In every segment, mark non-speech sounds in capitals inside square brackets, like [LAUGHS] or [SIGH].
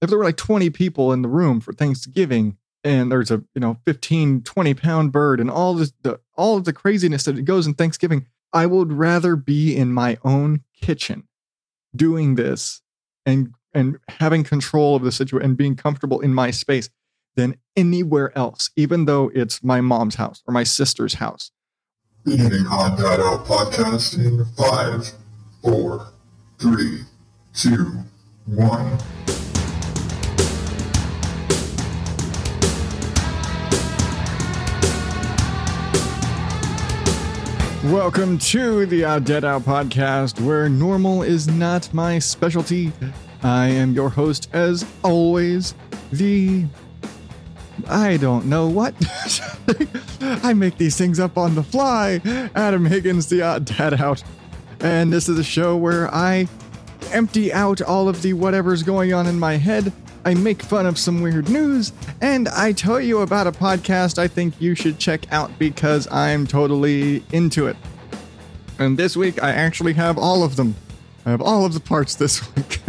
if there were like 20 people in the room for Thanksgiving and there's a, you know, 15, 20 pound bird and all this, the, all of the craziness that it goes in Thanksgiving, I would rather be in my own kitchen doing this and, and having control of the situation and being comfortable in my space than anywhere else, even though it's my mom's house or my sister's house. Beginning Odd Dad Out podcast in five, four, three, two, one. Welcome to the Odd Dad Out podcast, where normal is not my specialty. I am your host, as always, the. I don't know what. [LAUGHS] I make these things up on the fly. Adam Higgins, the Odd Dad Out. And this is a show where I empty out all of the whatever's going on in my head. I make fun of some weird news, and I tell you about a podcast I think you should check out because I'm totally into it. And this week, I actually have all of them. I have all of the parts this [LAUGHS] week.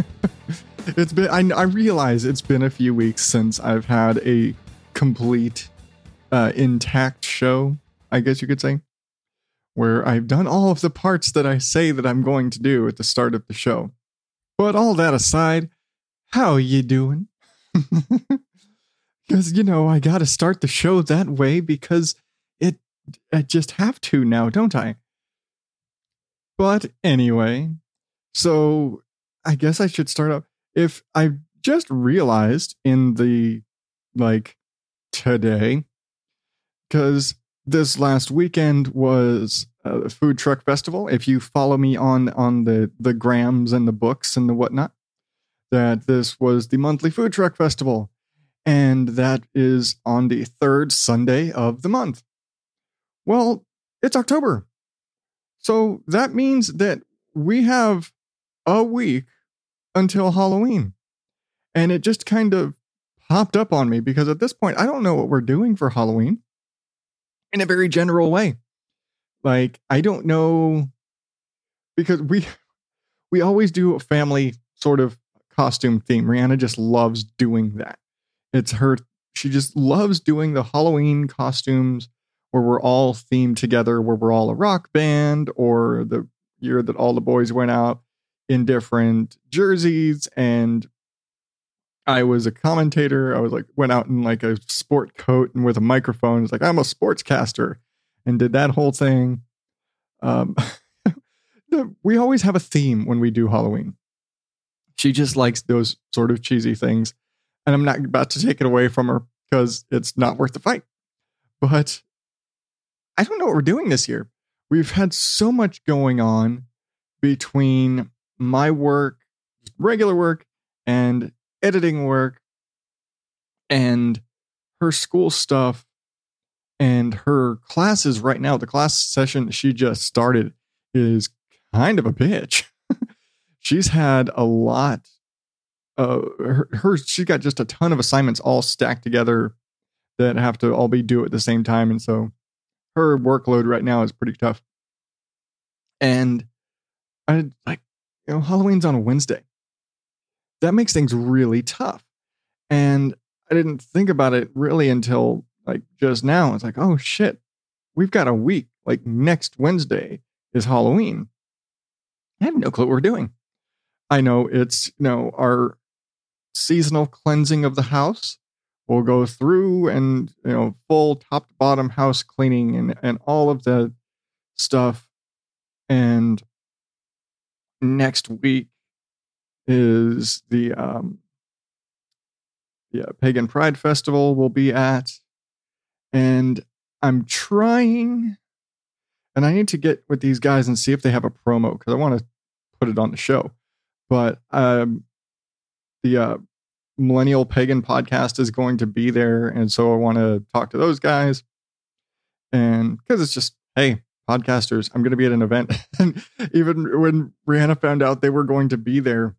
it's been, I, I, realize it's been a few weeks since I've had a complete, uh, intact show, I guess you could say, where I've done all of the parts that I say that I'm going to do at the start of the show. But all that aside, how you doing? Because you know I got to start the show that way because it I just have to now, don't I? But anyway, so I guess I should start up. If I just realized in the like today, because this last weekend was a food truck festival. If you follow me on on the the grams and the books and the whatnot, that this was the monthly food truck festival, and that is on the third Sunday of the month. Well, it's October. So that means that we have a week until Halloween. And it just kind of popped up on me because at this point, I don't know what we're doing for Halloween in a very general way. Like, I don't know because we we always do a family sort of costume theme. Rihanna just loves doing that. It's her, she just loves doing the Halloween costumes where we're all themed together, where we're all a rock band, or the year that all the boys went out in different jerseys and I was a commentator. I was like went out in like a sport coat and with a microphone. It's like I'm a sportscaster and did that whole thing. Um, [LAUGHS] we always have a theme when we do Halloween. She just likes those sort of cheesy things. And I'm not about to take it away from her because it's not worth the fight. But I don't know what we're doing this year. We've had so much going on between my work, regular work, and editing work, and her school stuff, and her classes right now. The class session she just started is kind of a bitch. She's had a lot. Uh, her, her she got just a ton of assignments all stacked together that have to all be due at the same time, and so her workload right now is pretty tough. And I like, you know, Halloween's on a Wednesday. That makes things really tough. And I didn't think about it really until like just now. It's like, oh shit, we've got a week. Like next Wednesday is Halloween. I have no clue what we're doing. I know it's, you know, our seasonal cleansing of the house. We'll go through and, you know, full top to bottom house cleaning and, and all of the stuff. And next week is the um yeah, Pagan Pride Festival we'll be at. And I'm trying and I need to get with these guys and see if they have a promo because I want to put it on the show but um, the uh, Millennial Pagan podcast is going to be there, and so I want to talk to those guys, and because it's just hey podcasters, I'm going to be at an event, and [LAUGHS] even when Rihanna found out they were going to be there,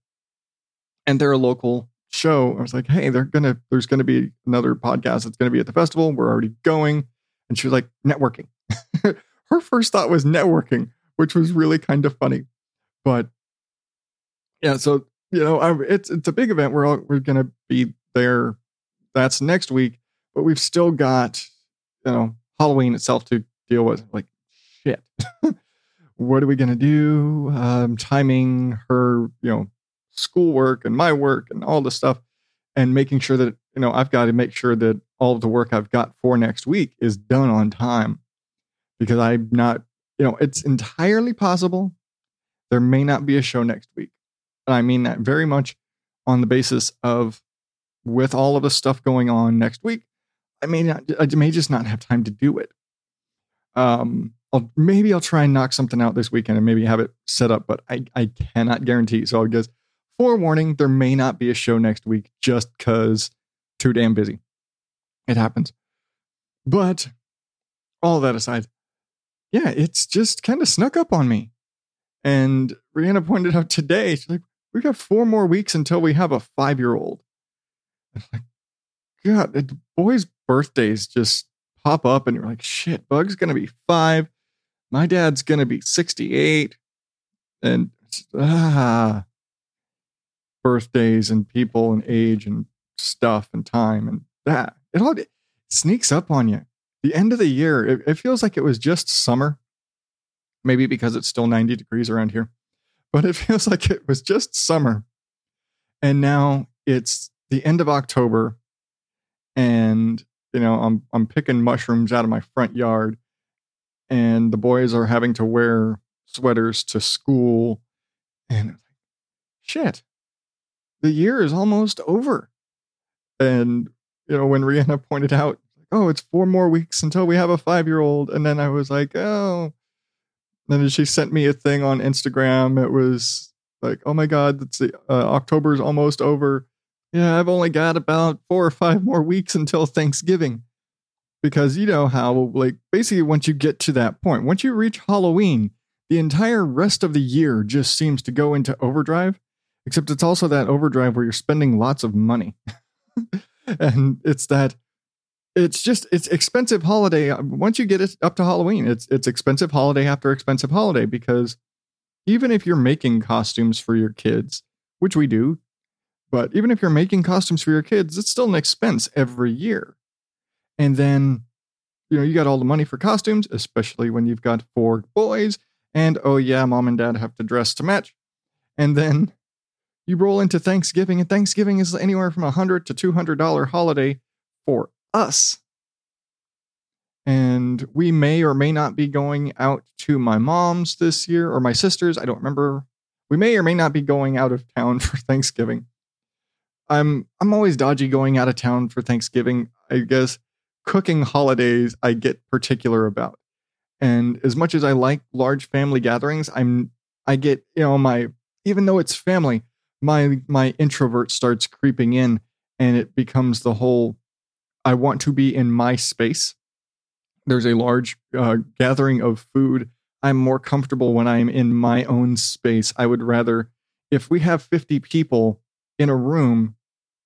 and they're a local show, I was like, hey, they're gonna there's going to be another podcast that's going to be at the festival. We're already going, and she was like networking. [LAUGHS] Her first thought was networking, which was really kind of funny, but yeah, so you know, I, it's it's a big event. We're all, we're gonna be there. That's next week, but we've still got, you know, Halloween itself to deal with. Like, shit. [LAUGHS] what are we going to do? Um, timing her, you know, schoolwork and my work and all this stuff, and making sure that, you know, I've got to make sure that all of the work I've got for next week is done on time because I'm not, you know, it's entirely possible there may not be a show next week. And I mean that very much on the basis of with all of the stuff going on next week, I may not, I may just not have time to do it. Um, I'll maybe I'll try and knock something out this weekend and maybe have it set up, but I, I cannot guarantee. So I guess forewarning, there may not be a show next week just because too damn busy. It happens. But all that aside, yeah, it's just kind of snuck up on me. And Rihanna pointed out today, she's like, we got four more weeks until we have a five year old. God, the boys' birthdays just pop up, and you're like, shit, Bug's gonna be five. My dad's gonna be 68. And ah, birthdays and people and age and stuff and time and that. It all it sneaks up on you. The end of the year, it, it feels like it was just summer. Maybe because it's still 90 degrees around here but it [LAUGHS] feels like it was just summer. And now it's the end of October and you know, I'm I'm picking mushrooms out of my front yard and the boys are having to wear sweaters to school and shit. The year is almost over. And you know, when Rihanna pointed out, oh, it's four more weeks until we have a five year old. And then I was like, oh, then she sent me a thing on Instagram. It was like, oh my God, that's the, uh, October's almost over. Yeah, I've only got about four or five more weeks until Thanksgiving. Because you know how, like, basically, once you get to that point, once you reach Halloween, the entire rest of the year just seems to go into overdrive, except it's also that overdrive where you're spending lots of money. [LAUGHS] and it's that it's just it's expensive holiday uh, once you get it up to halloween it's it's expensive holiday after expensive holiday because even if you're making costumes for your kids which we do but even if you're making costumes for your kids it's still an expense every year. And then you know you got all the money for costumes especially when you've got four boys and oh yeah mom and dad have to dress to match. And then you roll into thanksgiving and thanksgiving is anywhere from a hundred to two hundred dollar holiday for us. And we may or may not be going out to my mom's this year or my sister's. I don't remember. We may or may not be going out of town [LAUGHS] for Thanksgiving. I'm I'm always dodgy going out of town for Thanksgiving. I guess cooking holidays I get particular about. And as much as I like large family gatherings, I'm I get, you know, my even though it's family, my my introvert starts creeping in and it becomes the whole I want to be in my space. There's a large uh, gathering of food. I'm more comfortable when I'm in my own space. I would rather, if we have 50 people in a room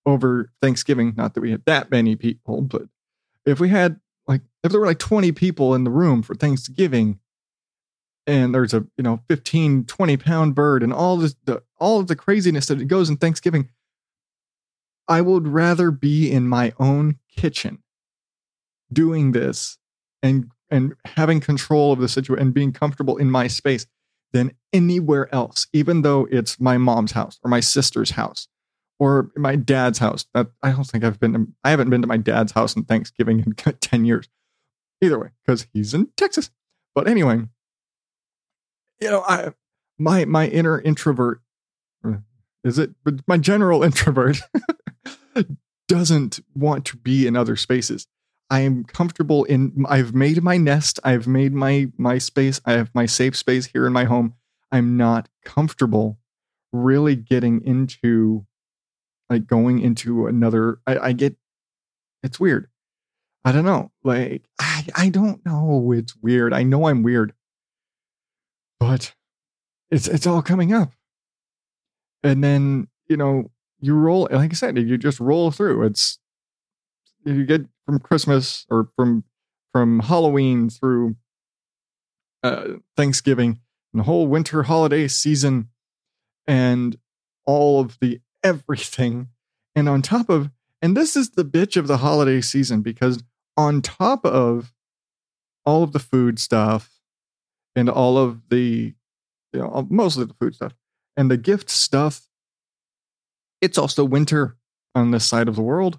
over Thanksgiving, not that we had that many people, but if we had like, if there were like 20 people in the room for Thanksgiving, and there's a you know 15 20 pound bird and all this the, all of the craziness that it goes in thanksgiving I would rather be in my own kitchen doing this and and having control of the situation and being comfortable in my space than anywhere else, even though it's my mom's house or my sister's house or my dad's house. I don't think I've been to, I haven't been to my dad's house in Thanksgiving in [LAUGHS] 10 years. Either way, because he's in Texas. But anyway, you know, I my my inner introvert mm, is it but my general [LAUGHS] introvert doesn't want to be in other spaces. I am comfortable in I've made my nest, I've made my my space, I have my safe space here in my home. I'm not comfortable really getting into like going into another I, I get it's weird. I don't know. Like I I don't know. It's weird. I know I'm weird. But it's it's all coming up. And then, you know, you roll like I said, you just roll through. It's you get from Christmas or from from Halloween through uh, Thanksgiving and the whole winter holiday season and all of the [LAUGHS] everything And on top of, and this is the bitch of the holiday season because on top of all of the food stuff and all of the, you know, mostly the food stuff and the gift stuff, it's also winter on this side of the world.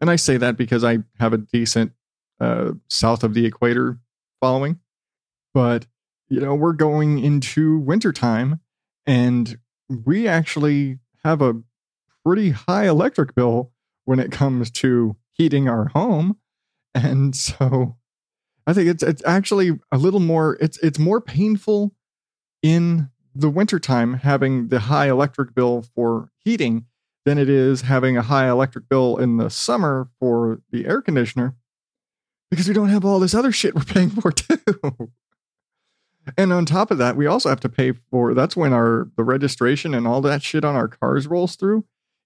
And I say that because I have a decent uh, south of the equator following. But, you know, we're going into wintertime and we actually have a pretty high electric bill when it comes to heating our home. And so I think it's it's actually a little more it's it's more painful in the wintertime having the high electric bill for heating than it is having a high electric bill in the summer for the air conditioner because we don't have all this other shit we're paying for too. and on top of that, we also have to pay for that's when our the registration and all that shit on our cars rolls through.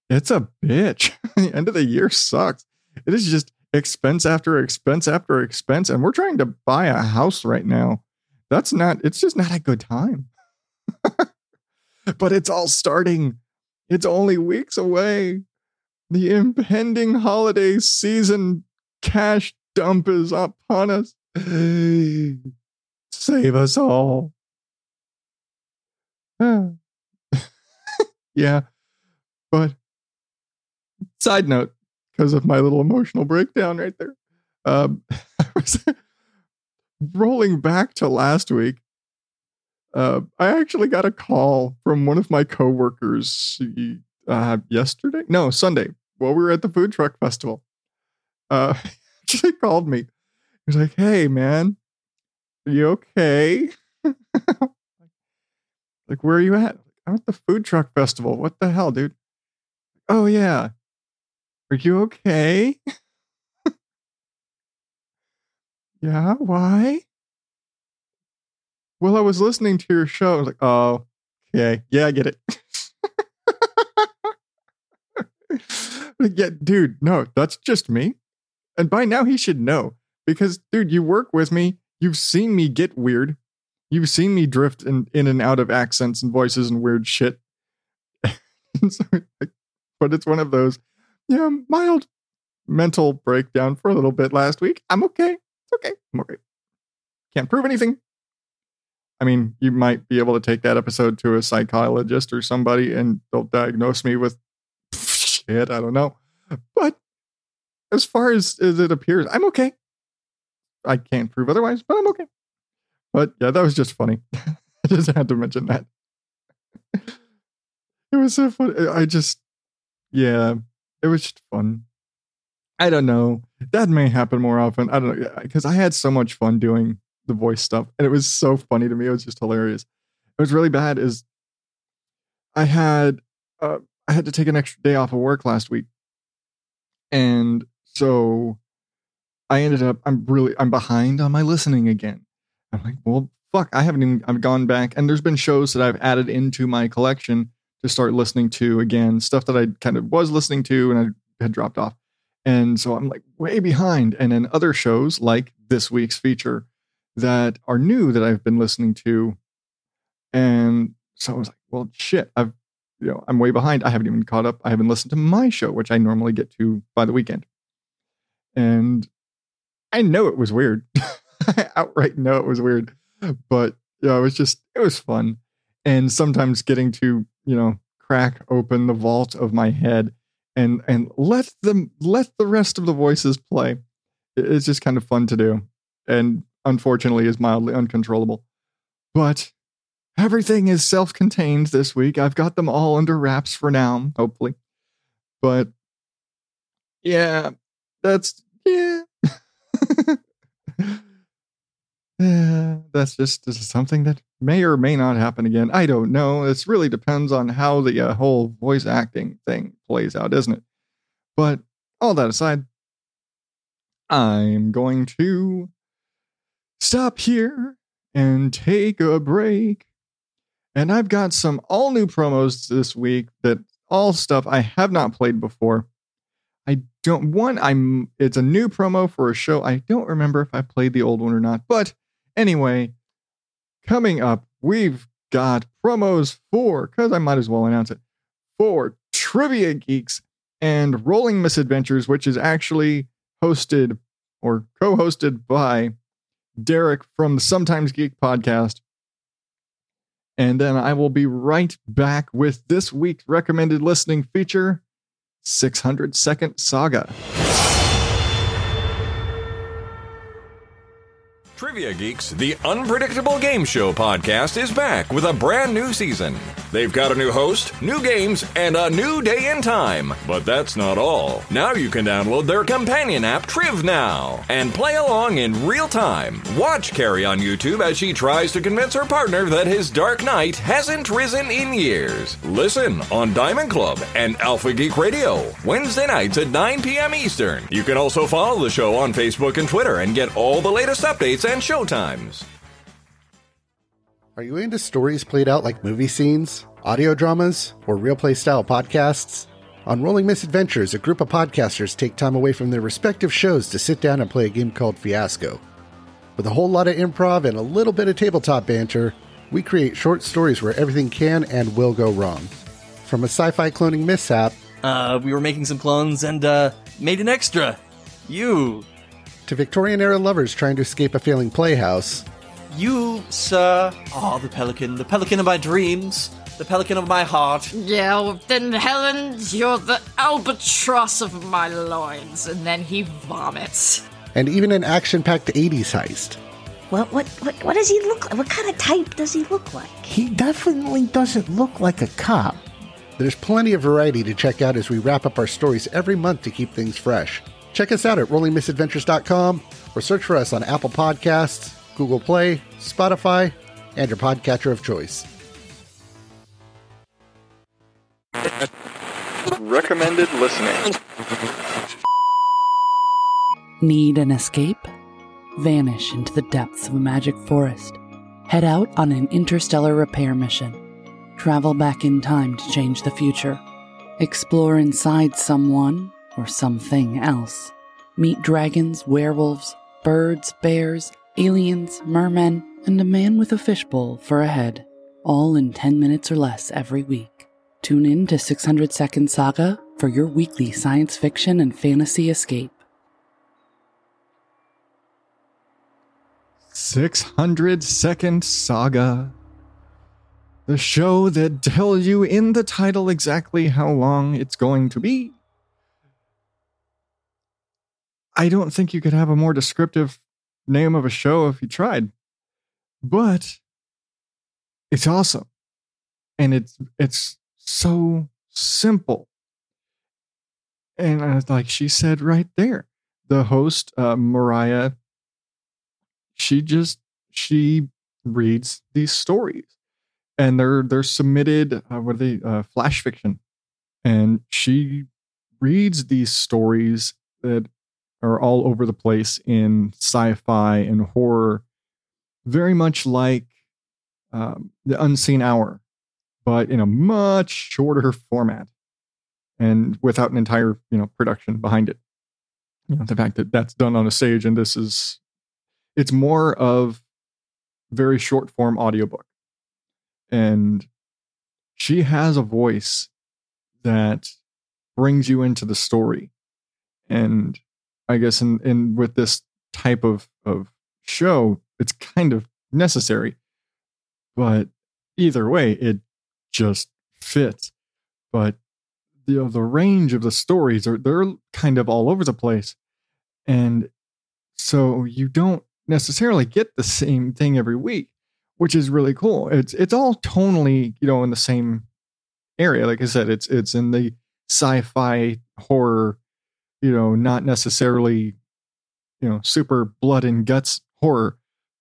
It's a bitch. [LAUGHS] the end of the year sucks. It is just expense after expense after expense and we're trying to buy a house right now. That's not it's just not a good time. [LAUGHS] but it's all starting. It's only weeks away. The impending holiday season cash dump is upon us. [SIGHS] Save us all. [SIGHS] yeah. But side note, because of my little emotional breakdown right there, um, [LAUGHS] [LAUGHS] rolling back to last week. Uh, I actually got a call from one of my coworkers uh, yesterday. No, Sunday, while we were at the food truck festival. Uh, [LAUGHS] actually called me. He's like, "Hey, man, are you okay?" [LAUGHS] like, where are you at? I'm at the food truck festival. What the hell, dude? Oh yeah. Are you okay? [LAUGHS] yeah. Why? Well, I was listening to your show. I was like, oh, okay. Yeah, I get it. [LAUGHS] yeah, dude, no, that's just me. And by now he should know because, dude, you work with me. You've seen me get weird. You've seen me drift in, in and out of accents and voices and weird shit. [LAUGHS] but it's one of those, yeah, mild mental breakdown for a little bit last week. I'm okay. It's okay. I'm okay. Can't prove anything. I mean, you might be able to take that episode to a psychologist or somebody and they'll diagnose me with shit. I don't know. But as far as, as it appears, I'm okay. I can't prove otherwise, but I'm okay. But yeah, that was just funny. [LAUGHS] I just had to mention that. it was so funny. I just, yeah, it was just fun. I don't know. That may happen more often. I don't know. Because I had so much fun doing the voice stuff. And it was so funny to me. It was just hilarious. It was really bad is I had uh, I had to take an extra day off of work last week. And so I ended up I'm really I'm behind on my listening again. I'm like, well, fuck, I haven't even I've gone back and there's been shows that I've added into my collection to start listening to again, stuff that I kind of was listening to and I had dropped off. And so I'm like way behind. And then other shows like this week's feature that are new that I've been listening to. And so I was like, well, shit, I've, you know, I'm way behind. I haven't even caught up. I haven't listened to my show, which I normally get to by the weekend. And I know it was weird. I [LAUGHS] outright know it was weird. But yeah, it was just, it was fun. And sometimes getting to, you know, crack open the vault of my head and and let them let the rest of the voices play. It's just kind of fun to do. And unfortunately is mildly uncontrollable. But everything is self contained this week. I've got them all under wraps for now, hopefully. But yeah, that's, yeah. [LAUGHS] yeah that's just something that may or may not happen again. I don't know. This really depends on how the uh, whole voice acting thing plays out, isn't it? But all that aside, I'm going to stop here and take a break. And I've got some all new promos this week that all stuff I have not played before. I don't one I'm it's a new promo for a show. I don't remember if I played the old one or not. But anyway, coming up, we've got promos for cuz I might as well announce it. For Trivia Geeks and Rolling Misadventures, which is actually hosted or co hosted by Derek from the Sometimes Geek podcast. And then I will be right back with this week's recommended listening feature 600 Second Saga. Trivia Geeks, the unpredictable game show podcast, is back with a brand new season. They've got a new host, new games, and a new day and time. But that's not all. Now you can download their companion app, Triv Now, and play along in real time. Watch Carrie on YouTube as she tries to convince her partner that his Dark Knight hasn't risen in years. Listen on Diamond Club and Alpha Geek Radio, Wednesday nights at 9 p.m. Eastern. You can also follow the show on Facebook and Twitter and get all the latest updates and showtimes. Are you into stories played out like movie scenes, audio dramas, or real play style podcasts? On Rolling Misadventures, a group of podcasters take time away from their respective shows to sit down and play a game called Fiasco. With a whole lot of improv and a little bit of tabletop banter, we create short stories where everything can and will go wrong. From a sci fi cloning mishap Uh, we were making some clones and uh, made an extra. You, to Victorian era lovers trying to escape a failing playhouse, you, sir, are the pelican, the pelican of my dreams, the pelican of my heart. Yeah, well, then Helen, you're the albatross of my loins. And then he vomits. and even an action packed 80s heist. What, what, what, what does he look like? What kind of type does he look like? He definitely doesn't look like a cop. There's plenty of variety to check out as we wrap up our stories every month to keep things fresh. Check us out at rollingmisadventures.com or search for us on Apple Podcasts, Google Play, Spotify, and your podcatcher of choice. Recommended listening. Need an escape? Vanish into the depths of a magic forest. Head out on an interstellar repair mission. Travel back in time to change the future. Explore inside someone or something else. Meet dragons, werewolves, birds, bears, aliens, mermen, and a man with a fishbowl for a head. All in 10 minutes or less every week. Tune in to 600 Second Saga for your weekly science fiction and fantasy escape. 600 Second Saga. The show that tells you in the title exactly how long it's going to be. I don't think you could have a more descriptive name of a show if you tried. But it's awesome. And it's it's so simple. And uh, like she said right there, the host, uh, Mariah, she just she reads these stories and they're they're submitted uh, what are they uh, flash fiction and she reads these stories that are all over the place in sci-fi and horror very much like um, the unseen hour but in a much shorter format and without an entire you know production behind it. You know the fact that that's done on a stage and this is it's more of a very short form audiobook. And she has a voice that brings you into the story. And i guess in with this type of of show it's kind of necessary. But either way it just fits. But the the range of the stories are they're kind of all over the place. And so you don't necessarily get the same thing every week which is really cool. It's it's all tonally you know in the same area. Like i said it's it's in the sci-fi horror you know not necessarily you know super blood and guts horror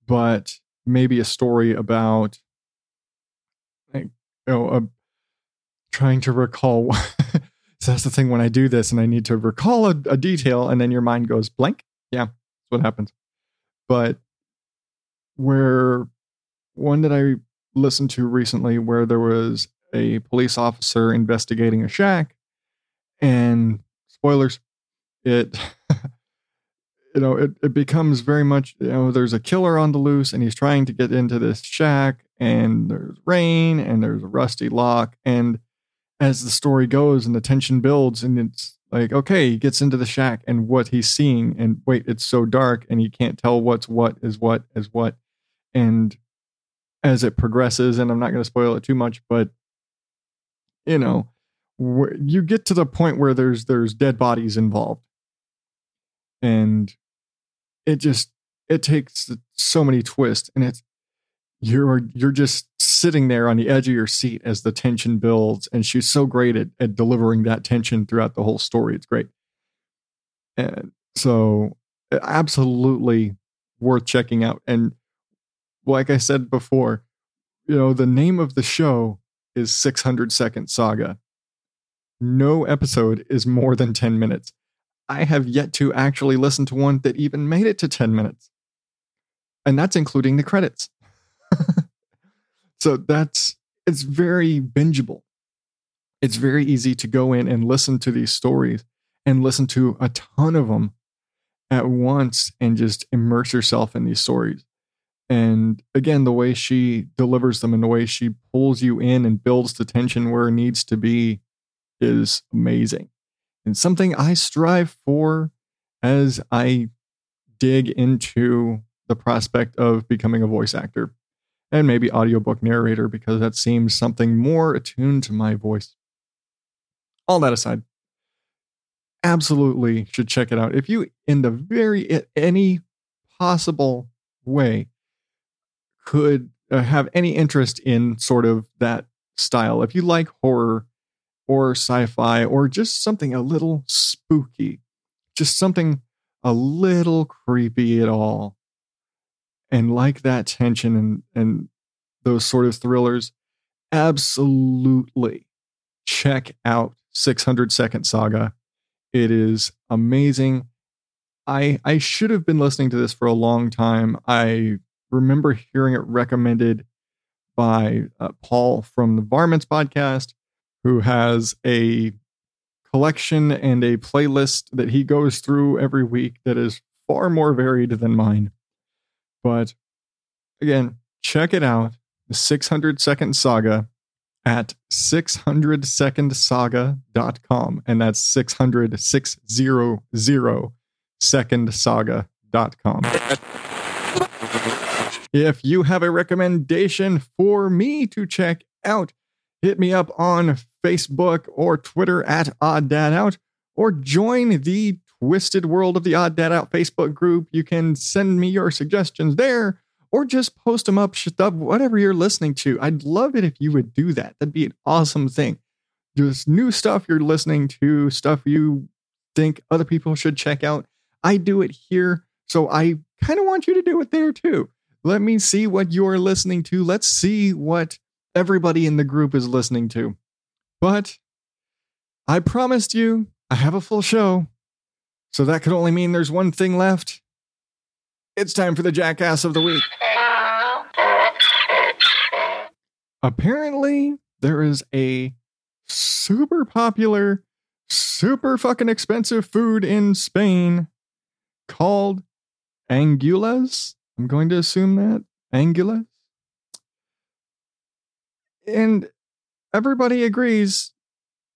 but maybe a story about like you know a, trying to recall [LAUGHS] so that's the thing when i do this and i need to recall a, a detail and then your mind goes blank yeah that's what happens. But where one that I listened to recently where there was a police officer investigating a shack and spoilers it [LAUGHS] you know it, it becomes very much you know there's a killer on the loose and he's trying to get into this shack and there's rain and there's a rusty lock. And as the story goes and the tension builds and it's like okay he gets into the shack and what he's seeing and wait it's so dark and he can't tell what's what is what is what. And as it progresses and i'm not going to spoil it too much but you know you get to the point where there's there's dead bodies involved and it just it takes so many twists and it's you're you're just sitting there on the edge of your seat as the tension builds and she's so great at, at delivering that tension throughout the whole story. It's great. And so absolutely worth checking out and like i said before you know the name of the show is 600 second saga. No episode is more than 10 minutes i have yet to actually listen to one that even made it to 10 minutes and that's including the credits [LAUGHS] so that's it's very bingeable. It's very easy to go in and listen to these stories and listen to a ton of them at once and just immerse yourself in these stories. And again, the way she delivers them and the way she pulls you in and builds the tension where it needs to be is amazing. And something I strive for as I dig into the prospect of becoming a voice actor and maybe audiobook narrator because that seems something more attuned to my voice. All that aside, absolutely should check it out. If you, in the very any possible way, could uh, have any interest in sort of that style, if you like horror or sci fi or just something a little spooky, just something a little creepy at all, and like that tension and and those sort of thrillers, absolutely check out 600 Second Saga. It is amazing. I I should have been listening to this for a long time. I remember hearing it recommended by uh, Paul from the Varmints podcast, who has a collection and a playlist that he goes through every week that is far more varied than mine. But again, check it out. The 600 Second Saga at 600secondsaga.com. And that's 600, 600 secondsaga.com. If you have a recommendation for me to check out, hit me up on Facebook or Twitter at Odd Dad Out or join the Twisted World of the Odd Dad Out Facebook group. You can send me your suggestions there or just post them up, stuff, whatever you're listening to. I'd love it if you would do that. That'd be an awesome thing. Just new stuff you're listening to, stuff you think other people should check out. I do it here. So I kind of want you to do it there too. Let me see what you're listening to. Let's see what everybody in the group is listening to. But I promised you I have a full show. So that could only mean there's one thing left. It's time for the jackass of the week. Apparently, there is a super popular, super fucking expensive food in Spain called angulas. I'm going to assume that. Anguilas. And everybody agrees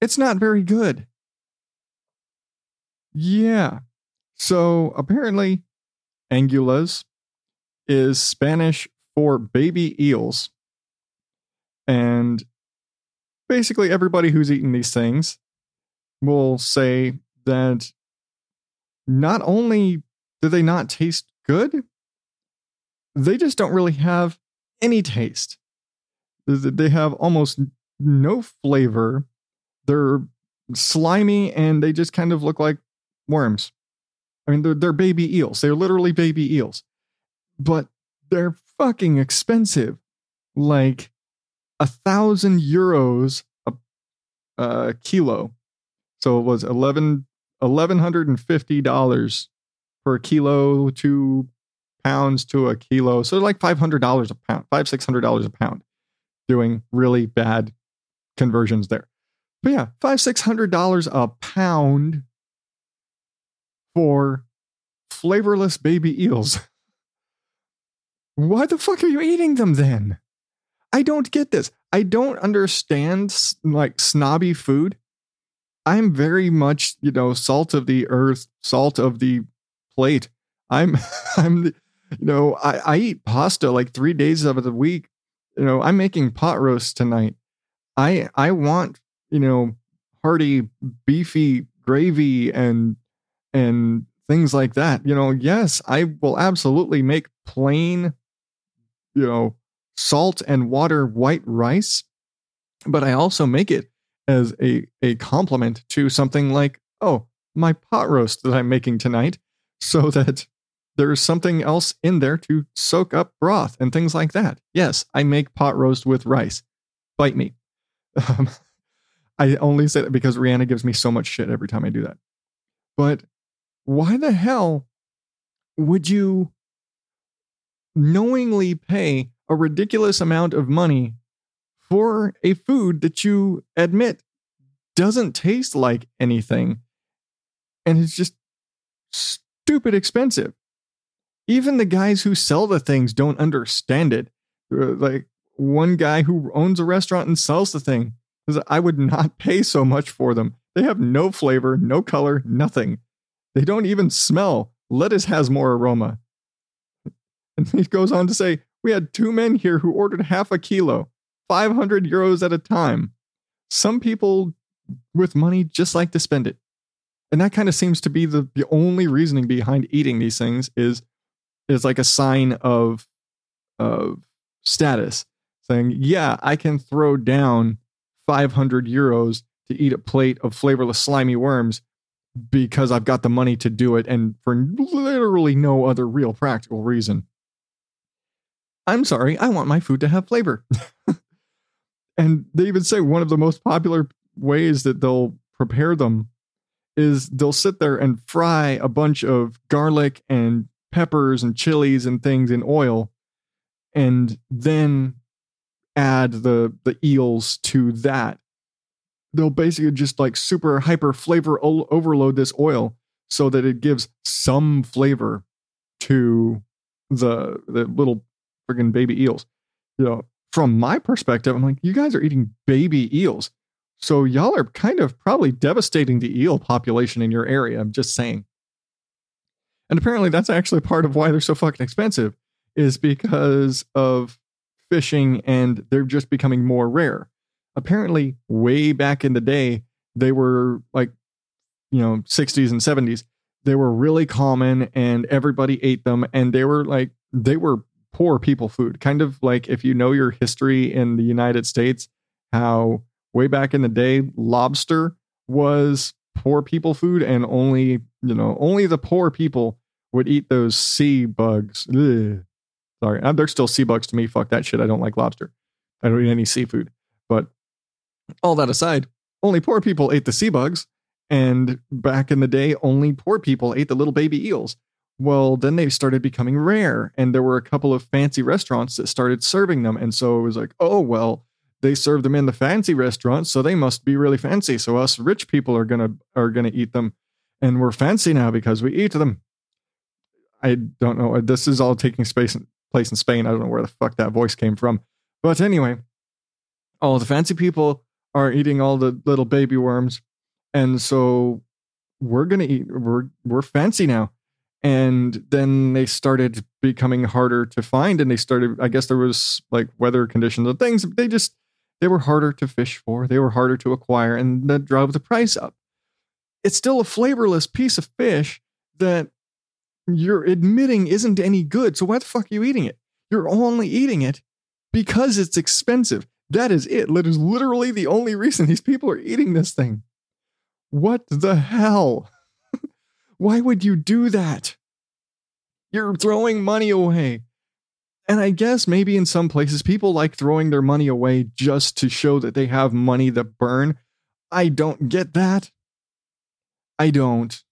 it's not very good. Yeah. So apparently, anguilas is Spanish for baby eels. And basically, everybody who's eaten these things will say that not only do they not taste good, they just don't really have any taste. They have almost no flavor. They're slimy and they just kind of look like worms. I mean, they're, they're baby eels. They're literally baby eels, but they're fucking expensive. Like a thousand euros a, a kilo. So it was 11, $1,150 per kilo to pounds to a kilo. So like $500 a pound, five, $600 a pound doing really bad conversions there. But yeah, five, $600 a pound for flavorless baby eels. Why the fuck are you eating them then? I don't get this. I don't understand like snobby food. I'm very much, you know, salt of the earth, salt of the plate. I'm, [LAUGHS] I'm, the- you know, I, I eat pasta like three days of the week. You know, I'm making pot roast tonight. I, I want, you know, hearty, beefy gravy and, and things like that. You know, yes, I will absolutely make plain, you know, salt and water white rice, but I also make it as a, a compliment to something like, oh, my pot roast that I'm making tonight, [LAUGHS] so that there's something else in there to soak up broth and things like that. Yes, I make pot roast with rice. Bite me. [LAUGHS] Um, I only say that because Rihanna gives me so much shit every time I do that. But why the hell would you knowingly pay a ridiculous amount of money for a food that you admit doesn't taste like anything and it's just stupid expensive? Even the guys who sell the things don't understand it. Uh, Like one guy who owns a restaurant and sells the thing says, I would not [LAUGHS] pay so much for them. They have no flavor, no color, nothing. They don't even smell. Lettuce has more aroma. [LAUGHS] And he goes on to say, We had two men here who ordered half a kilo, 500 euros at a time. Some people with money just like to spend it. And that kind of seems to be the, the only reasoning behind eating these things is is like a sign of of status saying, yeah, I can throw down 500 euros to eat a plate of flavorless slimy worms because I've got the money to do it and for literally no other real practical reason. I'm sorry, I want my food to have flavor. [LAUGHS] and they even say one of the most popular ways that they'll prepare them is they'll sit there and fry a bunch of garlic and peppers and chilies and things in oil and then add the the eels to that. They'll basically just like super hyper flavor o- overload this oil so that it gives some flavor to the the little friggin' baby eels. You know from my perspective i'm like you guys are eating baby eels. So y'all are kind of probably devastating the eel population in your area i'm just saying and apparently that's actually part of why they're so fucking expensive is because of fishing and they're just becoming more rare. Apparently, way back in the day, they were like, you know, 60s and 70s, they were really common and everybody ate them. And they were like, they were poor people food. Kind of like if you know your history in the United States, how way back in the day, lobster was poor people food and only, you know, only the poor people would eat those sea bugs. Ugh. Sorry, uh, they're still sea bugs to me. Fuck that shit. I don't like lobster. I don't eat any seafood. But all that aside, only poor people ate the sea bugs. And back in the day, only poor people ate the little baby eels. Well, then they started becoming rare. And there were a couple of fancy restaurants that started serving them. And so it was like, oh, well, they serve them in the fancy restaurants, so they must be really fancy. So us rich people are gonna are gonna eat them. And we're fancy now because we eat them. I don't know. This is all taking space place in Spain. I don't know where the fuck that voice came from. But anyway, all the fancy people are eating all the little baby worms. And so we're gonna eat we're we're fancy now. And then they started becoming harder to find, and they started, I guess there was like weather conditions and things. They just they were harder to fish for, they were harder to acquire, and that drove the price up. It's still a flavorless piece of fish that you're admitting isn't any good. So why the fuck are you eating it? You're only eating it because it's expensive. That is it. That is literally the only reason these people are eating this thing. What the hell? [LAUGHS] why would you do that? You're throwing money away. And I guess maybe in some places people like throwing their money away just to show that they have money that burn. I don't get that. I don't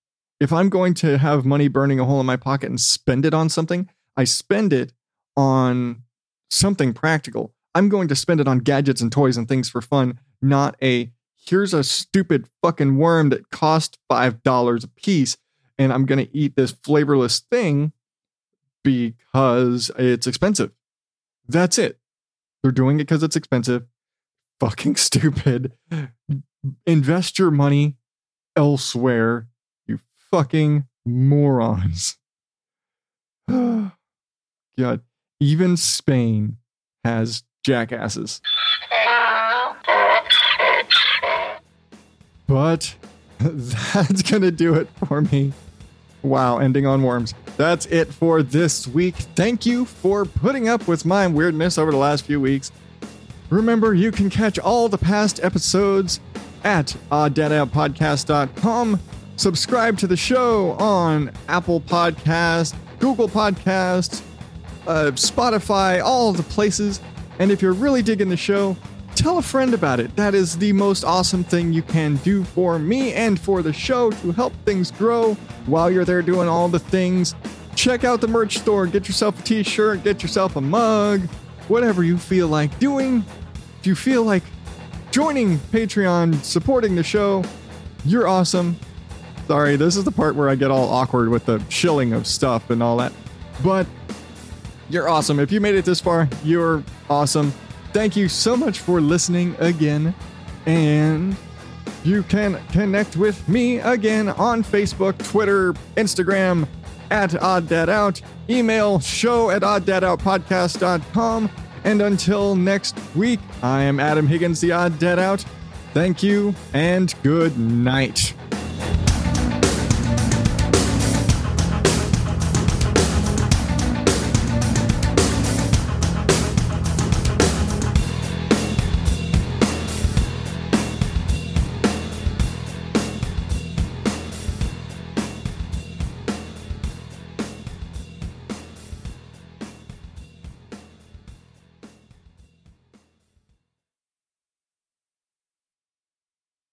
if I'm going to have money burning a hole in my pocket and spend it on something, I spend it on something practical. I'm going to spend it on gadgets and toys and things for fun, not a here's a stupid fucking worm that cost $5 a piece and I'm going to eat this flavorless thing because it's expensive. That's it. They're doing it because it's expensive. fucking [LAUGHS] stupid. Invest your money elsewhere, you fucking morons. [GASPS] God, even Spain has jackasses. But [LAUGHS] that's going to do it for me. Wow, ending on worms. That's it for this week. Thank you for putting up with my weirdness over the last few weeks. Remember, you can catch all the past episodes at odddadoutpodcast.com. Subscribe to the show on Apple Podcast, Google Podcasts, uh, Spotify, all the places. And if you're really digging the show, tell a friend about it. That is the most awesome thing you can do for me and for the show to help things grow while you're there doing all the things. Check out the merch store, get yourself a t shirt, get yourself a mug, whatever you feel like doing. If you feel like joining Patreon, supporting the show, you're awesome. Sorry, this is the part where I get all awkward with the shilling of stuff and all that. But you're awesome. If you made it this far, you're awesome. Thank you so much for listening again. And you can connect with me again on Facebook, Twitter, Instagram, at Odd Dad Out, email show at odddadoutpodcast.com. And until next week, I am Adam Higgins, the Odd Dad Out. Thank you and good night.